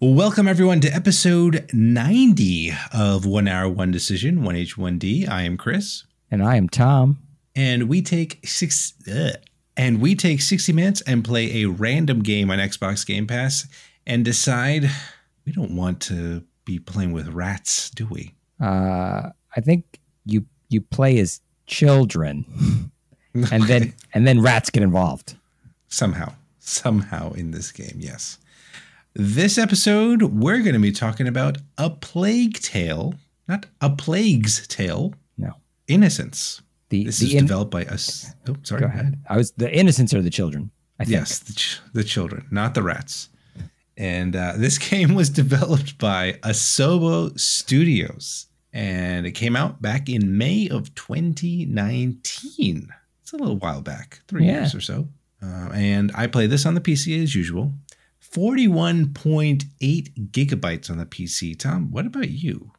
Welcome, everyone, to episode 90 of One Hour, One Decision, 1H1D. I am Chris. And I am Tom. And we take six. Ugh, and we take 60 minutes and play a random game on Xbox Game Pass and decide we don't want to be playing with rats, do we? Uh, I think you you play as children, and then and then rats get involved. Somehow, somehow in this game, yes. This episode, we're going to be talking about a plague tale, not a plague's tale. No, Innocence. the This the is in- developed by us. Oh, sorry. Go ahead. I was the innocents are the children. I think. Yes, the, ch- the children, not the rats. And uh, this game was developed by Asobo Studios, and it came out back in May of 2019. It's a little while back, three Yeah. years or so. Uh, and I play this on the PC as usual. 41.8 gigabytes on the PC. Tom, what about you?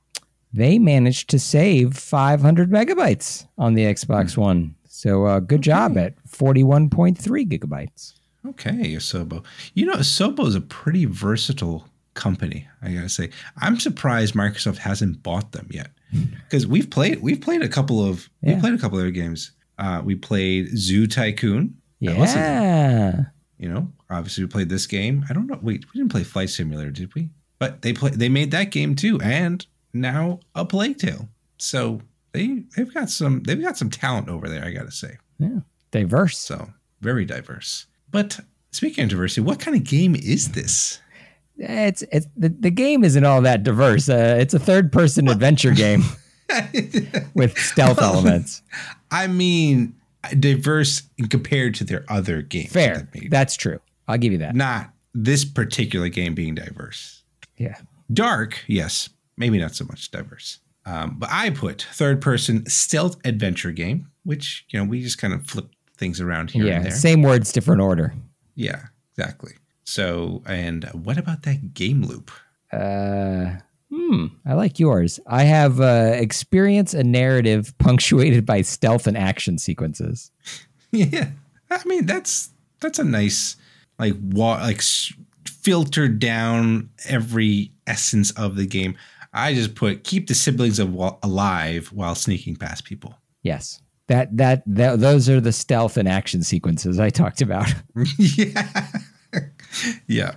They managed to save 500 megabytes on the Xbox Hmm. One. So uh, good job at 41.3 gigabytes. Okay, Asobo. You know, Asobo is a pretty versatile company. I gotta say, I'm surprised Microsoft hasn't bought them yet because we've played we've played a couple of we played a couple of their games. Uh, we played Zoo Tycoon. Yeah. You know, obviously we played this game. I don't know. Wait, we didn't play Flight Simulator, did we? But they play they made that game too, and now a Plague Tale. So they they've got some they've got some talent over there. I gotta say. Yeah. Diverse. So very diverse. But speaking of diversity, what kind of game is this? It's it's the, the game isn't all that diverse. Uh, it's a third person adventure game with stealth Well, elements. I mean, diverse compared to their other games. Fair. they've. That's true. I'll give you that. Not this particular game being diverse. Yeah. Dark, yes, maybe not so much diverse. Um, but I put third person stealth adventure game, which, you know, we just kind of flip things around here and Yeah. there. Same words, different order. Yeah, exactly. So, and what about that game loop? Uh, hmm. I like yours. I have uh, experience a narrative punctuated by stealth and action sequences. Yeah, I mean that's that's a nice like wa- like filtered down every essence of the game. I just put keep the siblings of alive while sneaking past people. Yes. That, that that those are the stealth and action sequences I talked about. yeah, yeah,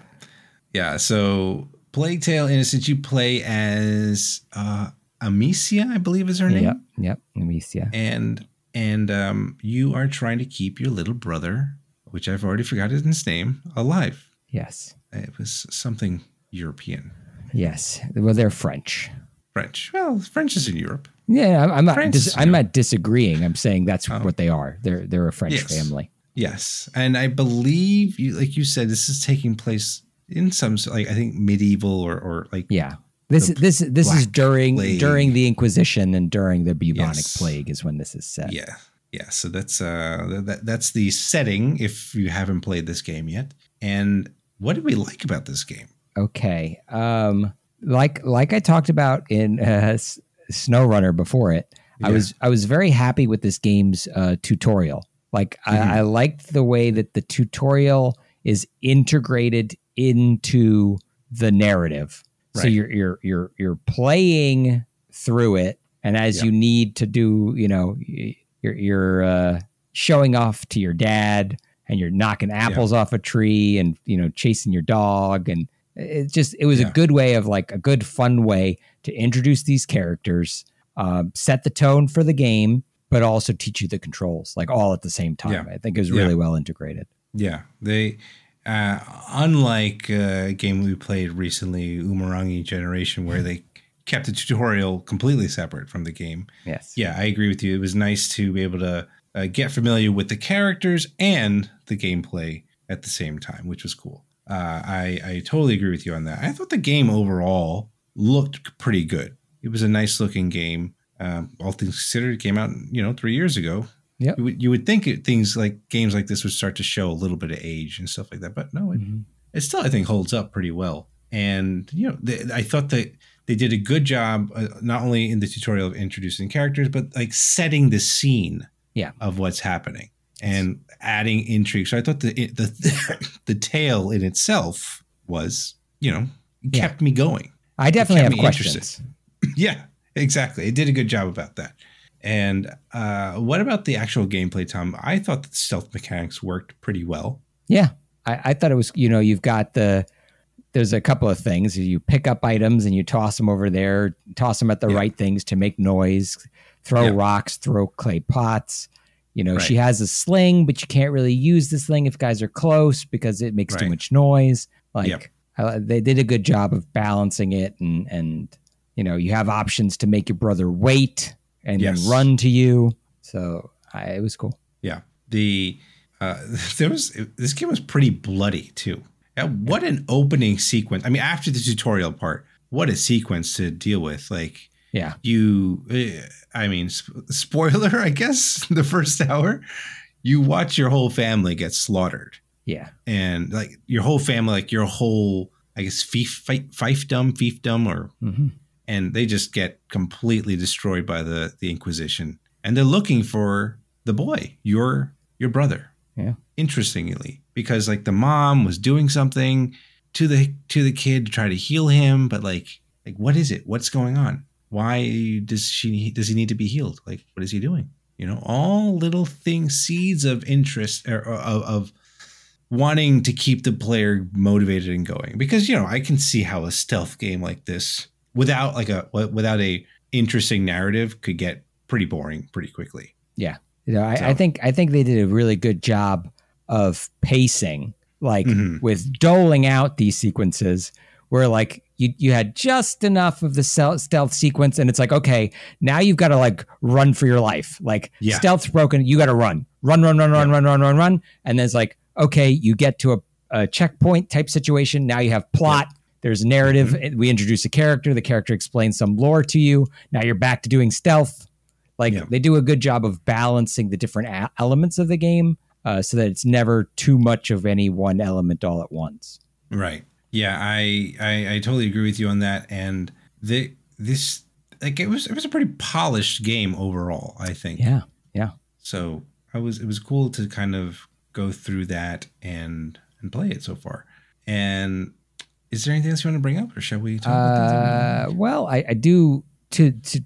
yeah. So Plague Tale Innocent, you play as uh, Amicia, I believe is her name. Yep. Yep. Amicia. and and um, you are trying to keep your little brother, which I've already forgotten his name, alive. Yes. It was something European, Yes. Well, they're French. French. Well, French is in Europe. Yeah, I'm, not. Dis- I'm not disagreeing. I'm saying that's Oh. what they are. They're they're a French Yes. family. Yes, and I believe you, like you said, this is taking place in some like I think medieval or or like Yeah. This The this this is during Plague. during the Inquisition and during the bubonic Yes. plague is when this is set. yeah yeah. So that's uh that that's the setting if you haven't played this game yet. And what did we like about this game? Okay. Um, like like I talked about in uh, S- SnowRunner before it, I was I was very happy with this game's uh, tutorial. Like Mhm. I, I liked the way that the tutorial is integrated into the narrative. So you're you're you're you're playing through it, and as Yeah. you need to do, you know, you're you're uh, showing off to your dad, and you're knocking apples off a tree, and you know, chasing your dog, and it just it was Yeah. a good way of like a good fun way to introduce these characters, um, set the tone for the game, but also teach you the controls like all at the same time. Yeah. I think it was Yeah. really well integrated. Yeah, they uh, unlike uh, a game we played recently, Umurangi Generation, where they kept the tutorial completely separate from the game. Yes. Yeah, I agree with you. It was nice to be able to uh, get familiar with the characters and the gameplay at the same time, which was cool. Uh, I I totally agree with you on that. I thought the game overall looked pretty good. It was a nice looking game. Um, all things considered, it came out you know three years ago. Yep. You would, you would think it, things like games like this would start to show a little bit of age and stuff like that, but no, it, Mhm. it still I think holds up pretty well. And you know, they, I thought that they did a good job uh, not only in the tutorial of introducing characters, but like setting the scene Yeah. of what's happening and adding intrigue. So I thought the the the tale in itself was you know kept me going. I definitely have questions. interested. Yeah, exactly. It did a good job about that. And uh, what about the actual gameplay, Tom? I thought the stealth mechanics worked pretty well. Yeah, I, I thought it was. You know, you've got the. There's a couple of things. You pick up items and you toss them over there. Toss them at the Yeah. right things to make noise. Throw Yeah. rocks. Throw clay pots. You know, Right. she has a sling, but you can't really use the sling if guys are close because it makes too much noise. Like Yep. I, they did a good job of balancing it, and and you know, you have options to make your brother wait and Yes. then run to you. So I, it was cool. Yeah. The uh, there was this game was pretty bloody too. Yeah, what an opening sequence! I mean, after the tutorial part, what a sequence to deal with. Like Yeah. you, eh, I mean, sp- spoiler, I guess the first hour, you watch your whole family get slaughtered, Yeah. and like your whole family, like your whole, I guess, fief, fief, fiefdom, fiefdom, or hmm and they just get completely destroyed by the the Inquisition, and they're looking for the boy, your your brother. Yeah. Interestingly, because like the mom was doing something to the to the kid to try to heal him, but like like what is it? What's going on? Why does she does he need to be healed? Like what is he doing? You know, all little things, seeds of interest or, or of, of wanting to keep the player motivated and going. Because you know, I can see how a stealth game like this, without like a without a interesting narrative, could get pretty boring pretty quickly. You know, I, So- I think I think they did a really good job of pacing, like Mhm. with doling out these sequences where like you you had just enough of the stealth sequence, and it's like okay, now you've got to like run for your life. Like Yeah. stealth's broken, you got to run, run, run, run, run, Yeah. run, run, run, run, and then it's like okay, you get to a, a checkpoint type situation. Now you have plot. There's a narrative. Mm-hmm. We introduce a character. The character explains some lore to you. Now you're back to doing stealth. Like Yeah. they do a good job of balancing the different a- elements of the game, uh, so that it's never too much of any one element all at once. Right. Yeah, I, I I totally agree with you on that. And the this like it was it was a pretty polished game overall. I think. Yeah, yeah. So I was it was cool to kind of go through that and and play it so far. And is there anything else you want to bring up, or shall we talk about? Uh, well, I, I do to to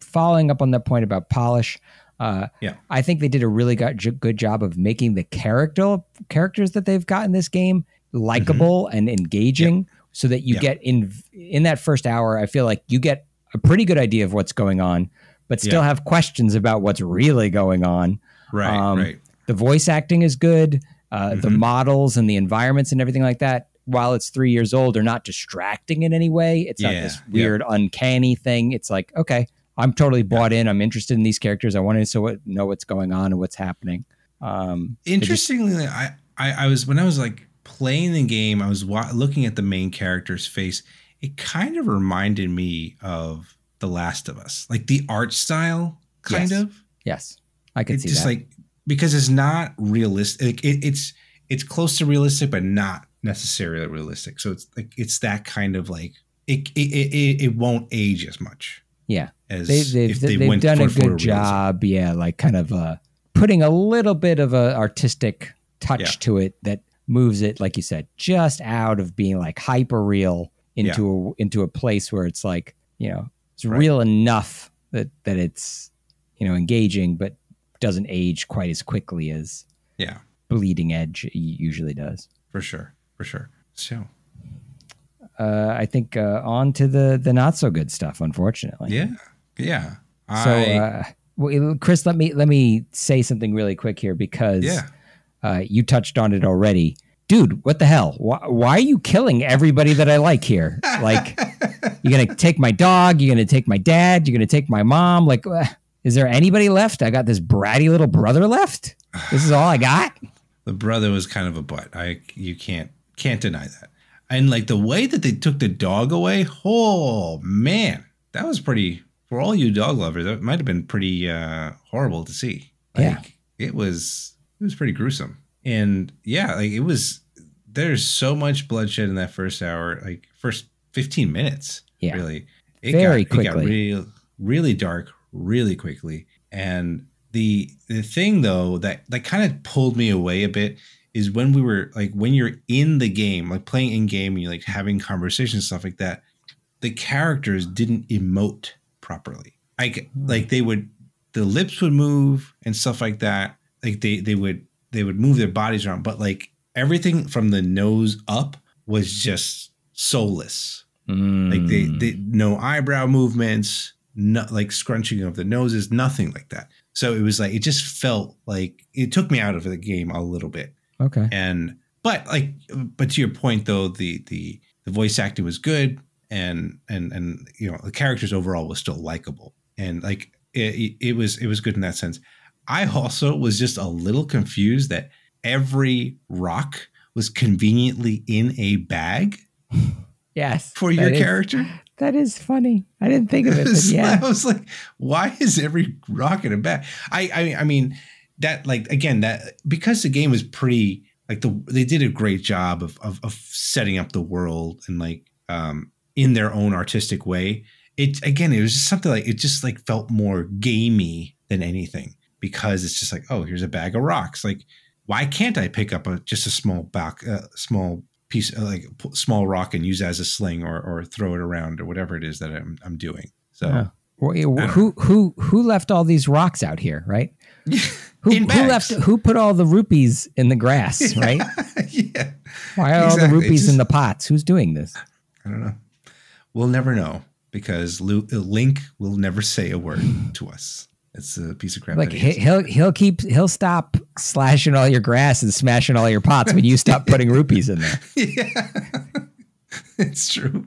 following up on that point about polish. Uh, Yeah. I think they did a really good, good job of making the character characters that they've got in this game likable and engaging, so that you Mm-hmm. Yeah. get in in that first hour. I feel like you get a pretty good idea of what's going on, but still Yeah. have questions about what's really going on. Right. um, right. The voice acting is good. Uh, The Mhm. models and the environments and everything like that, while it's three years old, are not distracting in any way. It's not Yeah, this yeah. weird, uncanny thing. It's like, okay, I'm totally bought in. I'm interested in these characters. I want to so what, know what's going on and what's happening. Um, they just- Interestingly, I, I I was when I was like playing the game, I was wa- looking at the main character's face. It kind of reminded me of The Last of Us, like the art style, kind Yes. of. yes, I can it's see just that. like because it's not realistic. It, it's it's close to realistic, but not necessarily realistic. So it's like it's that kind of like it it it, it won't age as much. Yeah. as they, they've, if they they've went done a good job. Yeah, like kind of uh, putting a little bit of a artistic touch Yeah. to it that moves it, like you said, just out of being like hyper real into a into a place where it's like you know it's Right. real enough that that it's you know engaging, but doesn't age quite as quickly as Yeah, Bleeding Edge usually does. for sure, for sure. So Uh, I think uh, on to the the not so good stuff. Unfortunately, yeah, yeah. So, I, uh, well, Chris, let me let me say something really quick here because yeah. uh, you touched on it already, dude. What the hell? Why, why are you killing everybody that I like here? Like, you're gonna take my dog, you're gonna take my dad, you're gonna take my mom. Like, uh, is there anybody left? I got this bratty little brother left. This is all I got. the brother was kind of a butt. I you can't can't deny that. And like the way that they took the dog away, oh man, that was pretty for all you dog lovers. That might have been pretty uh, horrible to see. Like, Yeah. it was it was pretty gruesome. And yeah, like it was. There's so much bloodshed in that first hour, like first 15 minutes. Yeah. really. It Very got, It got real, really dark, really quickly. And the the thing though that that kind of pulled me away a bit is when we were like when you're in the game, like playing in game and you're like having conversations stuff like that, the characters didn't emote properly. Like like they would the lips would move and stuff like that. Like they they would they would move their bodies around, but like everything from the nose up was just soulless. Like they, Mm. they no eyebrow movements, no like scrunching of the noses, nothing like that. So it was like it just felt like it took me out of the game a little bit. Okay. And but like but to your point though, the the the voice acting was good and and and you know the characters overall was still likable and like it, it was it was good in that sense. I also was just a little confused that every rock was conveniently in a bag Yes. for your is- character. That is funny. I didn't think of it. Yeah. I was like, why is every rock in a bag? I, I I mean that like again that because the game was pretty like the they did a great job of of, of setting up the world and like um in their own artistic way. It again it was just something like it just like felt more gamey than anything because it's just like oh here's a bag of rocks like why can't I pick up a just a small back uh, small piece uh, like small rock and use it as a sling or or throw it around or whatever it is that I'm I'm doing. So Yeah. Well, who who who left all these rocks out here, right? Who, who left? Who put all the rupees in the grass, right? yeah, Why are all the rupees in the pots? Who's doing this? I don't know. We'll never know because uh, Link will never say a word to us. It's a piece of crap. Like he, he'll he'll keep he'll stop slashing all your grass and smashing all your pots when you stop putting rupees in there. yeah, it's true.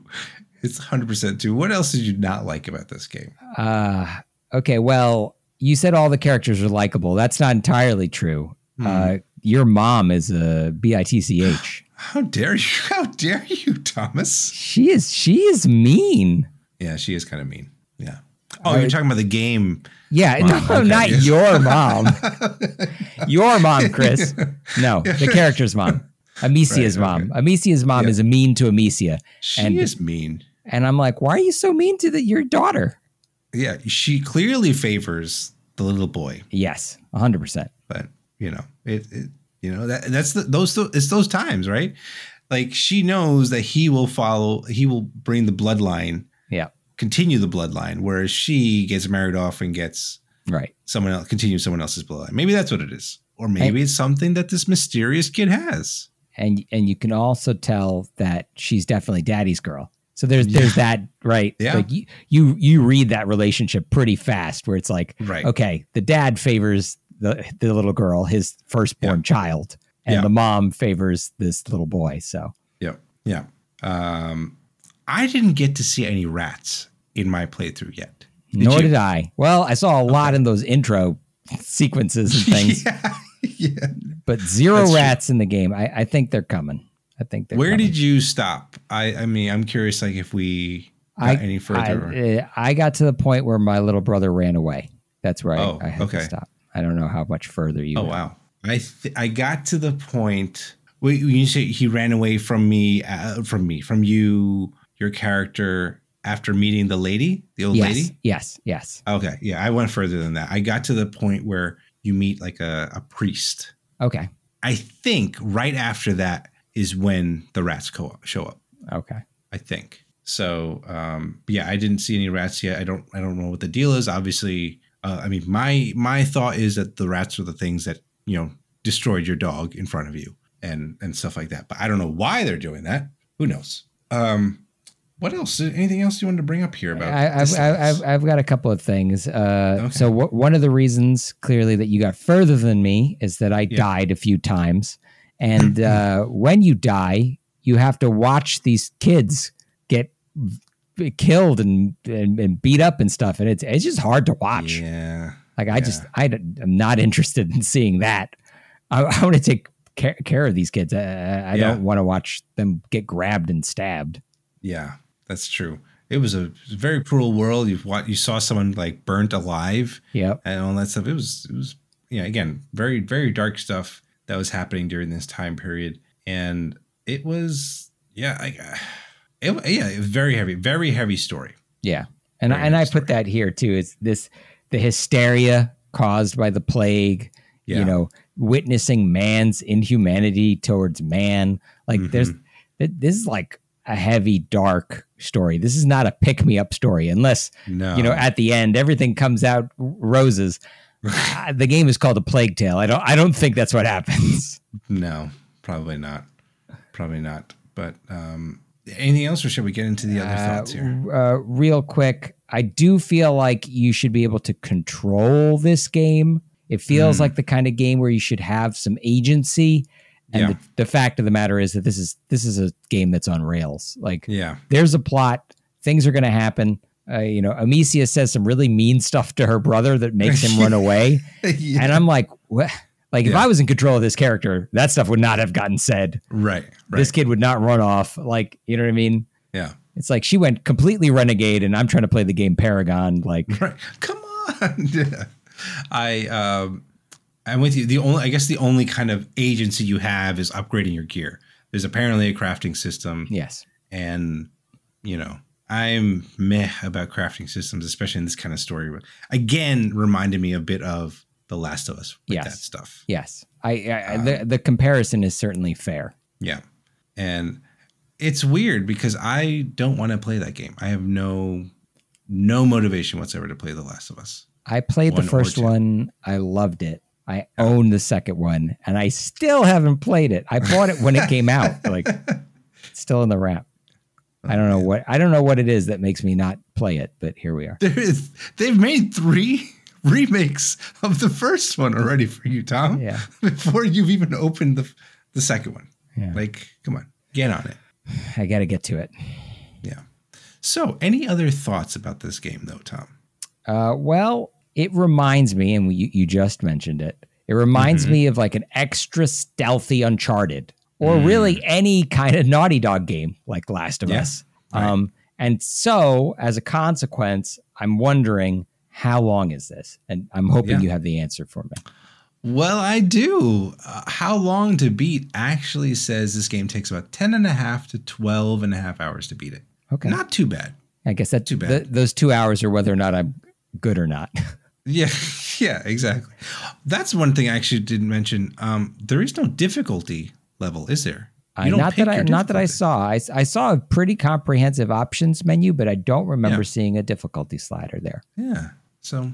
It's 100 percent true. What else did you not like about this game? Uh, okay, well, you said all the characters are likable. That's not entirely true. Hmm. Uh, your mom is a bitch. How dare you? How dare you, Thomas? She is she is mean. Yeah, she is kind of mean. Yeah. Oh, I- you're talking about the game. Yeah, Mom, no, okay, not your mom. your mom, Chris. No, the character's mom. Amicia's Right, mom. Amicia's mom Yeah. is a mean to Amicia. She And- is mean. And I'm like, why are you so mean to the, your daughter? Yeah, she clearly favors the little boy. Yes, 100%. but you know it, it you know that that's the those it's those times right like she knows that he will follow he will bring the bloodline Yeah, continue the bloodline whereas she gets married off and gets right. someone else continue someone else's bloodline maybe that's what it is or maybe it's something that this mysterious kid has And and you can also tell that she's definitely daddy's girl. So there's there's that right. Yeah. Like you, you you read that relationship pretty fast where it's like, right okay, the dad favors the the little girl, his firstborn child, and Yeah. the mom favors this little boy. So yeah yeah um i didn't get to see any rats in my playthrough yet Did nor you? did I. Well, I saw a lot in those intro sequences and things, yeah yeah but zero That's true. rats in the game. I, I think they're coming. I think where coming. did you stop i i mean i'm curious like if we got I- any further I, uh, I got to the point where my little brother ran away. That's where I, Oh, I had okay. to stop. I don't know how much further you. Oh went. wow! I th- I got to the point. Wait, you say he ran away from me, uh, from me, from you, your character after meeting the lady, the old Yes, lady. yes, yes. Okay, yeah, I went further than that. I got to the point where you meet like a, a priest. Okay, I think right after that is when the rats co- show up. okay. I think so. Um, yeah, I didn't see any rats yet. I don't. I don't know what the deal is. Obviously, uh, I mean, my my thought is that the rats are the things that you know destroyed your dog in front of you and and stuff like that. But I don't know why they're doing that. Who knows? Um, what else? Anything else you wanted to bring up here about? I, I've. I've, I've, I've got a couple of things. Uh, Okay. So w- one of the reasons clearly that you got further than me is that I Yeah. died a few times, and uh, when you die, you have to watch these kids get killed and, and and beat up and stuff, and it's it's just hard to watch. Yeah. Like I just I am not interested in seeing that. I, I want to take care, care of these kids. I, I I Yeah. don't want to watch them get grabbed and stabbed. Yeah, that's true. It was a very cruel world. You you saw someone like burnt alive Yep. and all that stuff. It was it was yeah again very very dark stuff that was happening during this time period, and it was yeah I, it, yeah it was very heavy very heavy story. Yeah. And Very and I put that here too. It's this the hysteria caused by the plague, Yeah. you know, witnessing man's inhumanity towards man. Like Mhm. there's this is like a heavy, dark story. This is not a pick me up story, unless No. you know at the end everything comes out roses. The game is called a plague tale. I don't. I don't think that's what happens. no, probably not. Probably not. But um, anything else, or should we get into the other Uh, thoughts here? uh, real quick, I do feel like you should be able to control this game. It feels Hmm. like the kind of game where you should have some agency. And Yeah. the, the fact of the matter is that this is this is a game that's on rails. Like Yeah. there's a plot, things are going to happen. Uh, you know, Amicia says some really mean stuff to her brother that makes him run away, yeah. and I'm like, what? Like if I was in control of this character, that stuff would not have gotten said. Right. Right. This kid would not run off. Like you know what I mean? yeah. It's like she went completely renegade, and I'm trying to play the game Paragon. Like, Right. Come on. yeah. I um I'm with you. The only I guess the only kind of agency you have is upgrading your gear. There's apparently a crafting system yes, and you know, I'm meh about crafting systems, especially in this kind of story. Again, reminded me a bit of The Last of Us with Yes. that stuff. yes. I, I Um, the the comparison is certainly fair. Yeah. And it's weird because I don't want to play that game. I have no no motivation whatsoever to play The Last of Us. I played One the first one. I loved it. I own the second one, and I still haven't played it. I bought it when it came out. Like, still in the wrap. I don't know what I don't know what it is that makes me not play it, but here we are. There is they've made three remakes of the first one already for you, Tom. Yeah. Before you've even opened the the second one. Yeah. Like, come on, get on it. I got to get to it. Yeah. So, any other thoughts about this game, though, Tom? Uh, well, it reminds me, and you, you just mentioned it. It reminds Mm-hmm. me of like an extra stealthy Uncharted, or Mm. really any kind of Naughty Dog game like Last of Yeah, Us. right. Um, and so, as a consequence, I'm wondering how long is this? And I'm hoping Yeah. you have the answer for me. Well, I do. Uh, how long to beat actually says this game takes about 10 and a half to 12 and a half hours to beat it. Okay, Not too bad. I guess that's too bad. th- those two hours are whether or not I'm good or not. Yeah, yeah, exactly. That's one thing I actually didn't mention. Um, there is no difficulty level, is there? Don't not that I not that I saw. I, I saw a pretty comprehensive options menu, but I don't remember Yeah. seeing a difficulty slider there. Yeah. So,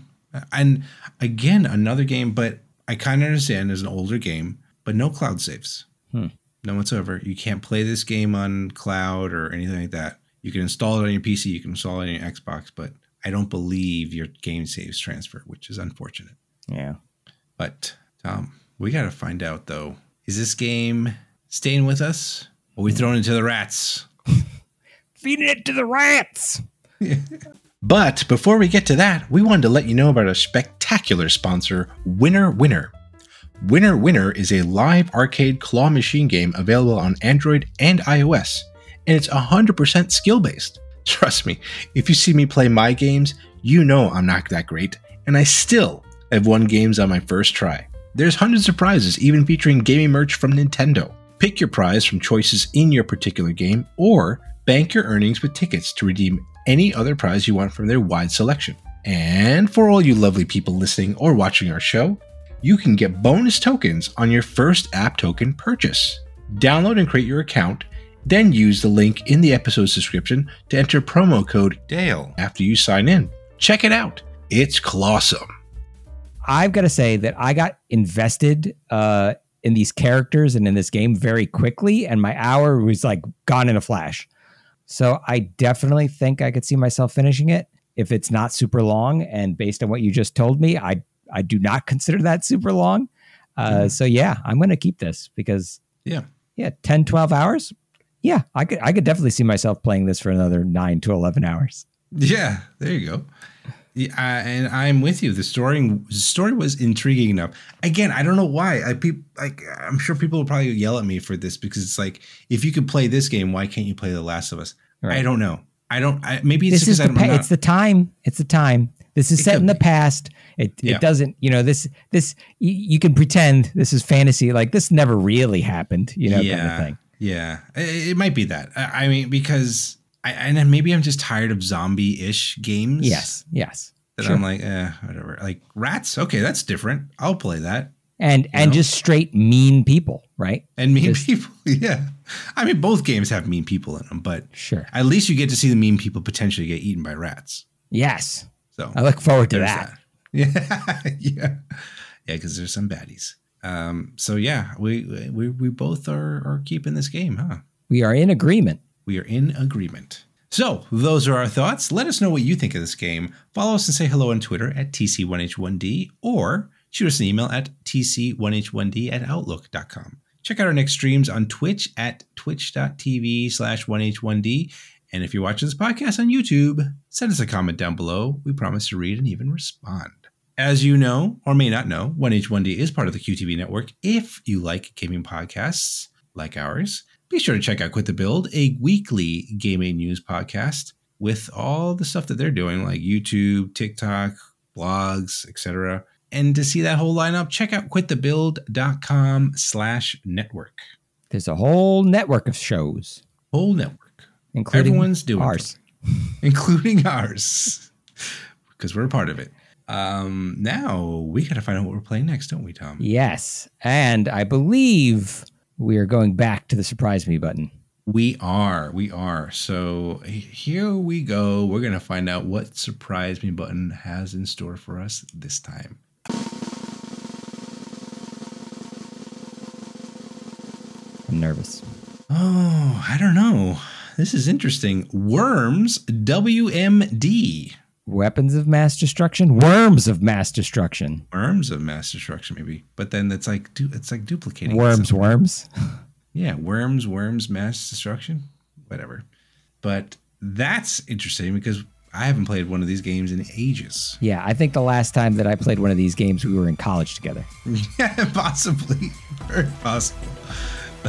and again, another game, but I kind of understand as an older game, but no cloud saves. Hmm. No whatsoever. You can't play this game on cloud or anything like that. You can install it on your PC, you can install it on your Xbox, but I don't believe your game saves transfer, which is unfortunate. Yeah. But Tom, we got to find out though. Is this game staying with us, or we thrown into the rats? Feeding it to the rats. But before we get to that, we wanted to let you know about our spectacular sponsor, Winner Winner. Winner Winner is a live arcade claw machine game available on Android and iOS, and it's 100% skill based. Trust me, if you see me play my games, you know I'm not that great, and I still have won games on my first try. There's hundreds of prizes, even featuring gaming merch from Nintendo. Pick your prize from choices in your particular game, or bank your earnings with tickets to redeem any other prize you want from their wide selection. And for all you lovely people listening or watching our show, you can get bonus tokens on your first app token purchase. Download and create your account, then use the link in the episode's description to enter promo code DALE after you sign in. Check it out. It's clawsome. I've got to say that I got invested uh, in these characters and in this game very quickly, and my hour was like gone in a flash. So I definitely think I could see myself finishing it if it's not super long. And based on what you just told me, I I do not consider that super long. Uh, Mhm. So yeah, I'm going to keep this because Yeah. yeah, 10, 12 hours. Yeah, I could I could definitely see myself playing this for another nine to eleven hours. Yeah, there you go. Yeah, I- and I'm with you. The story the story was intriguing enough. Again, I don't know why. I like I'm sure people will probably yell at me for this because it's like if you could play this game, why can't you play The Last of Us? Right. I don't know. I don't. I, maybe it's this is because the pa- it's the time it's the time this is It set in the be. past it Yeah. it doesn't you know this this y- you can pretend this is fantasy like this never really happened you know kind of yeah, thing yeah. It, it might be that. I, I mean, because I and then maybe I'm just tired of zombie-ish games. yes yes that sure. I'm like, eh, whatever. Like rats. Okay, that's different. I'll play that. and and know? just straight mean people, right? and mean Just- people. Yeah, I mean both games have mean people in them, but Sure. at least you get to see the mean people potentially get eaten by rats. Yes. So I look forward to there's that. Yeah, yeah, yeah. Because there's some baddies. Um. So yeah, we we we both are are keeping this game, huh? We are in agreement. We are in agreement. So, those are our thoughts. Let us know what you think of this game. Follow us and say hello on Twitter at TC1H1D or shoot us an email at TC1H1D at Outlook.com. Check out our next streams on Twitch at twitch.tv slash 1H1D. And if you're watching this podcast on YouTube, send us a comment down below. We promise to read and even respond. As you know, or may not know, 1H1D is part of the QTB network. If you like gaming podcasts like ours, be sure to check out Quit the Build, a weekly gaming news podcast with all the stuff that they're doing, like YouTube, TikTok, blogs, etc. And to see that whole lineup, check out quitthebuild.com slash network. There's a whole network of shows, Whole network, including Everyone's doing ours. including ours, because we're a part of it. Um, now we got to find out what we're playing next, don't we, Tom? Yes. And I believe we are going back to the surprise me button. We are. We are. So here we go. We're going to find out what Surprise Me button has in store for us this time. I'm nervous. Oh, I don't know. This is interesting. Worms WMD. Weapons of mass destruction, worms of mass destruction, Worms of mass destruction, maybe. But then it's like du- it's like duplicating. worms, itself. worms. Yeah, worms, worms, mass destruction, whatever. But that's interesting because I haven't played one of these games in ages. Yeah, I think the last time that I played one of these games, we were in college together. Yeah, possibly. Very possible.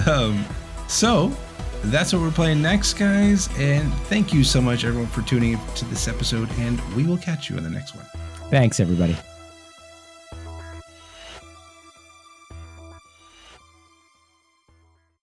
Um, so that's what we're playing next, guys. And thank you so much, everyone, for tuning in to this episode. And we will catch you on the next one. Thanks, everybody.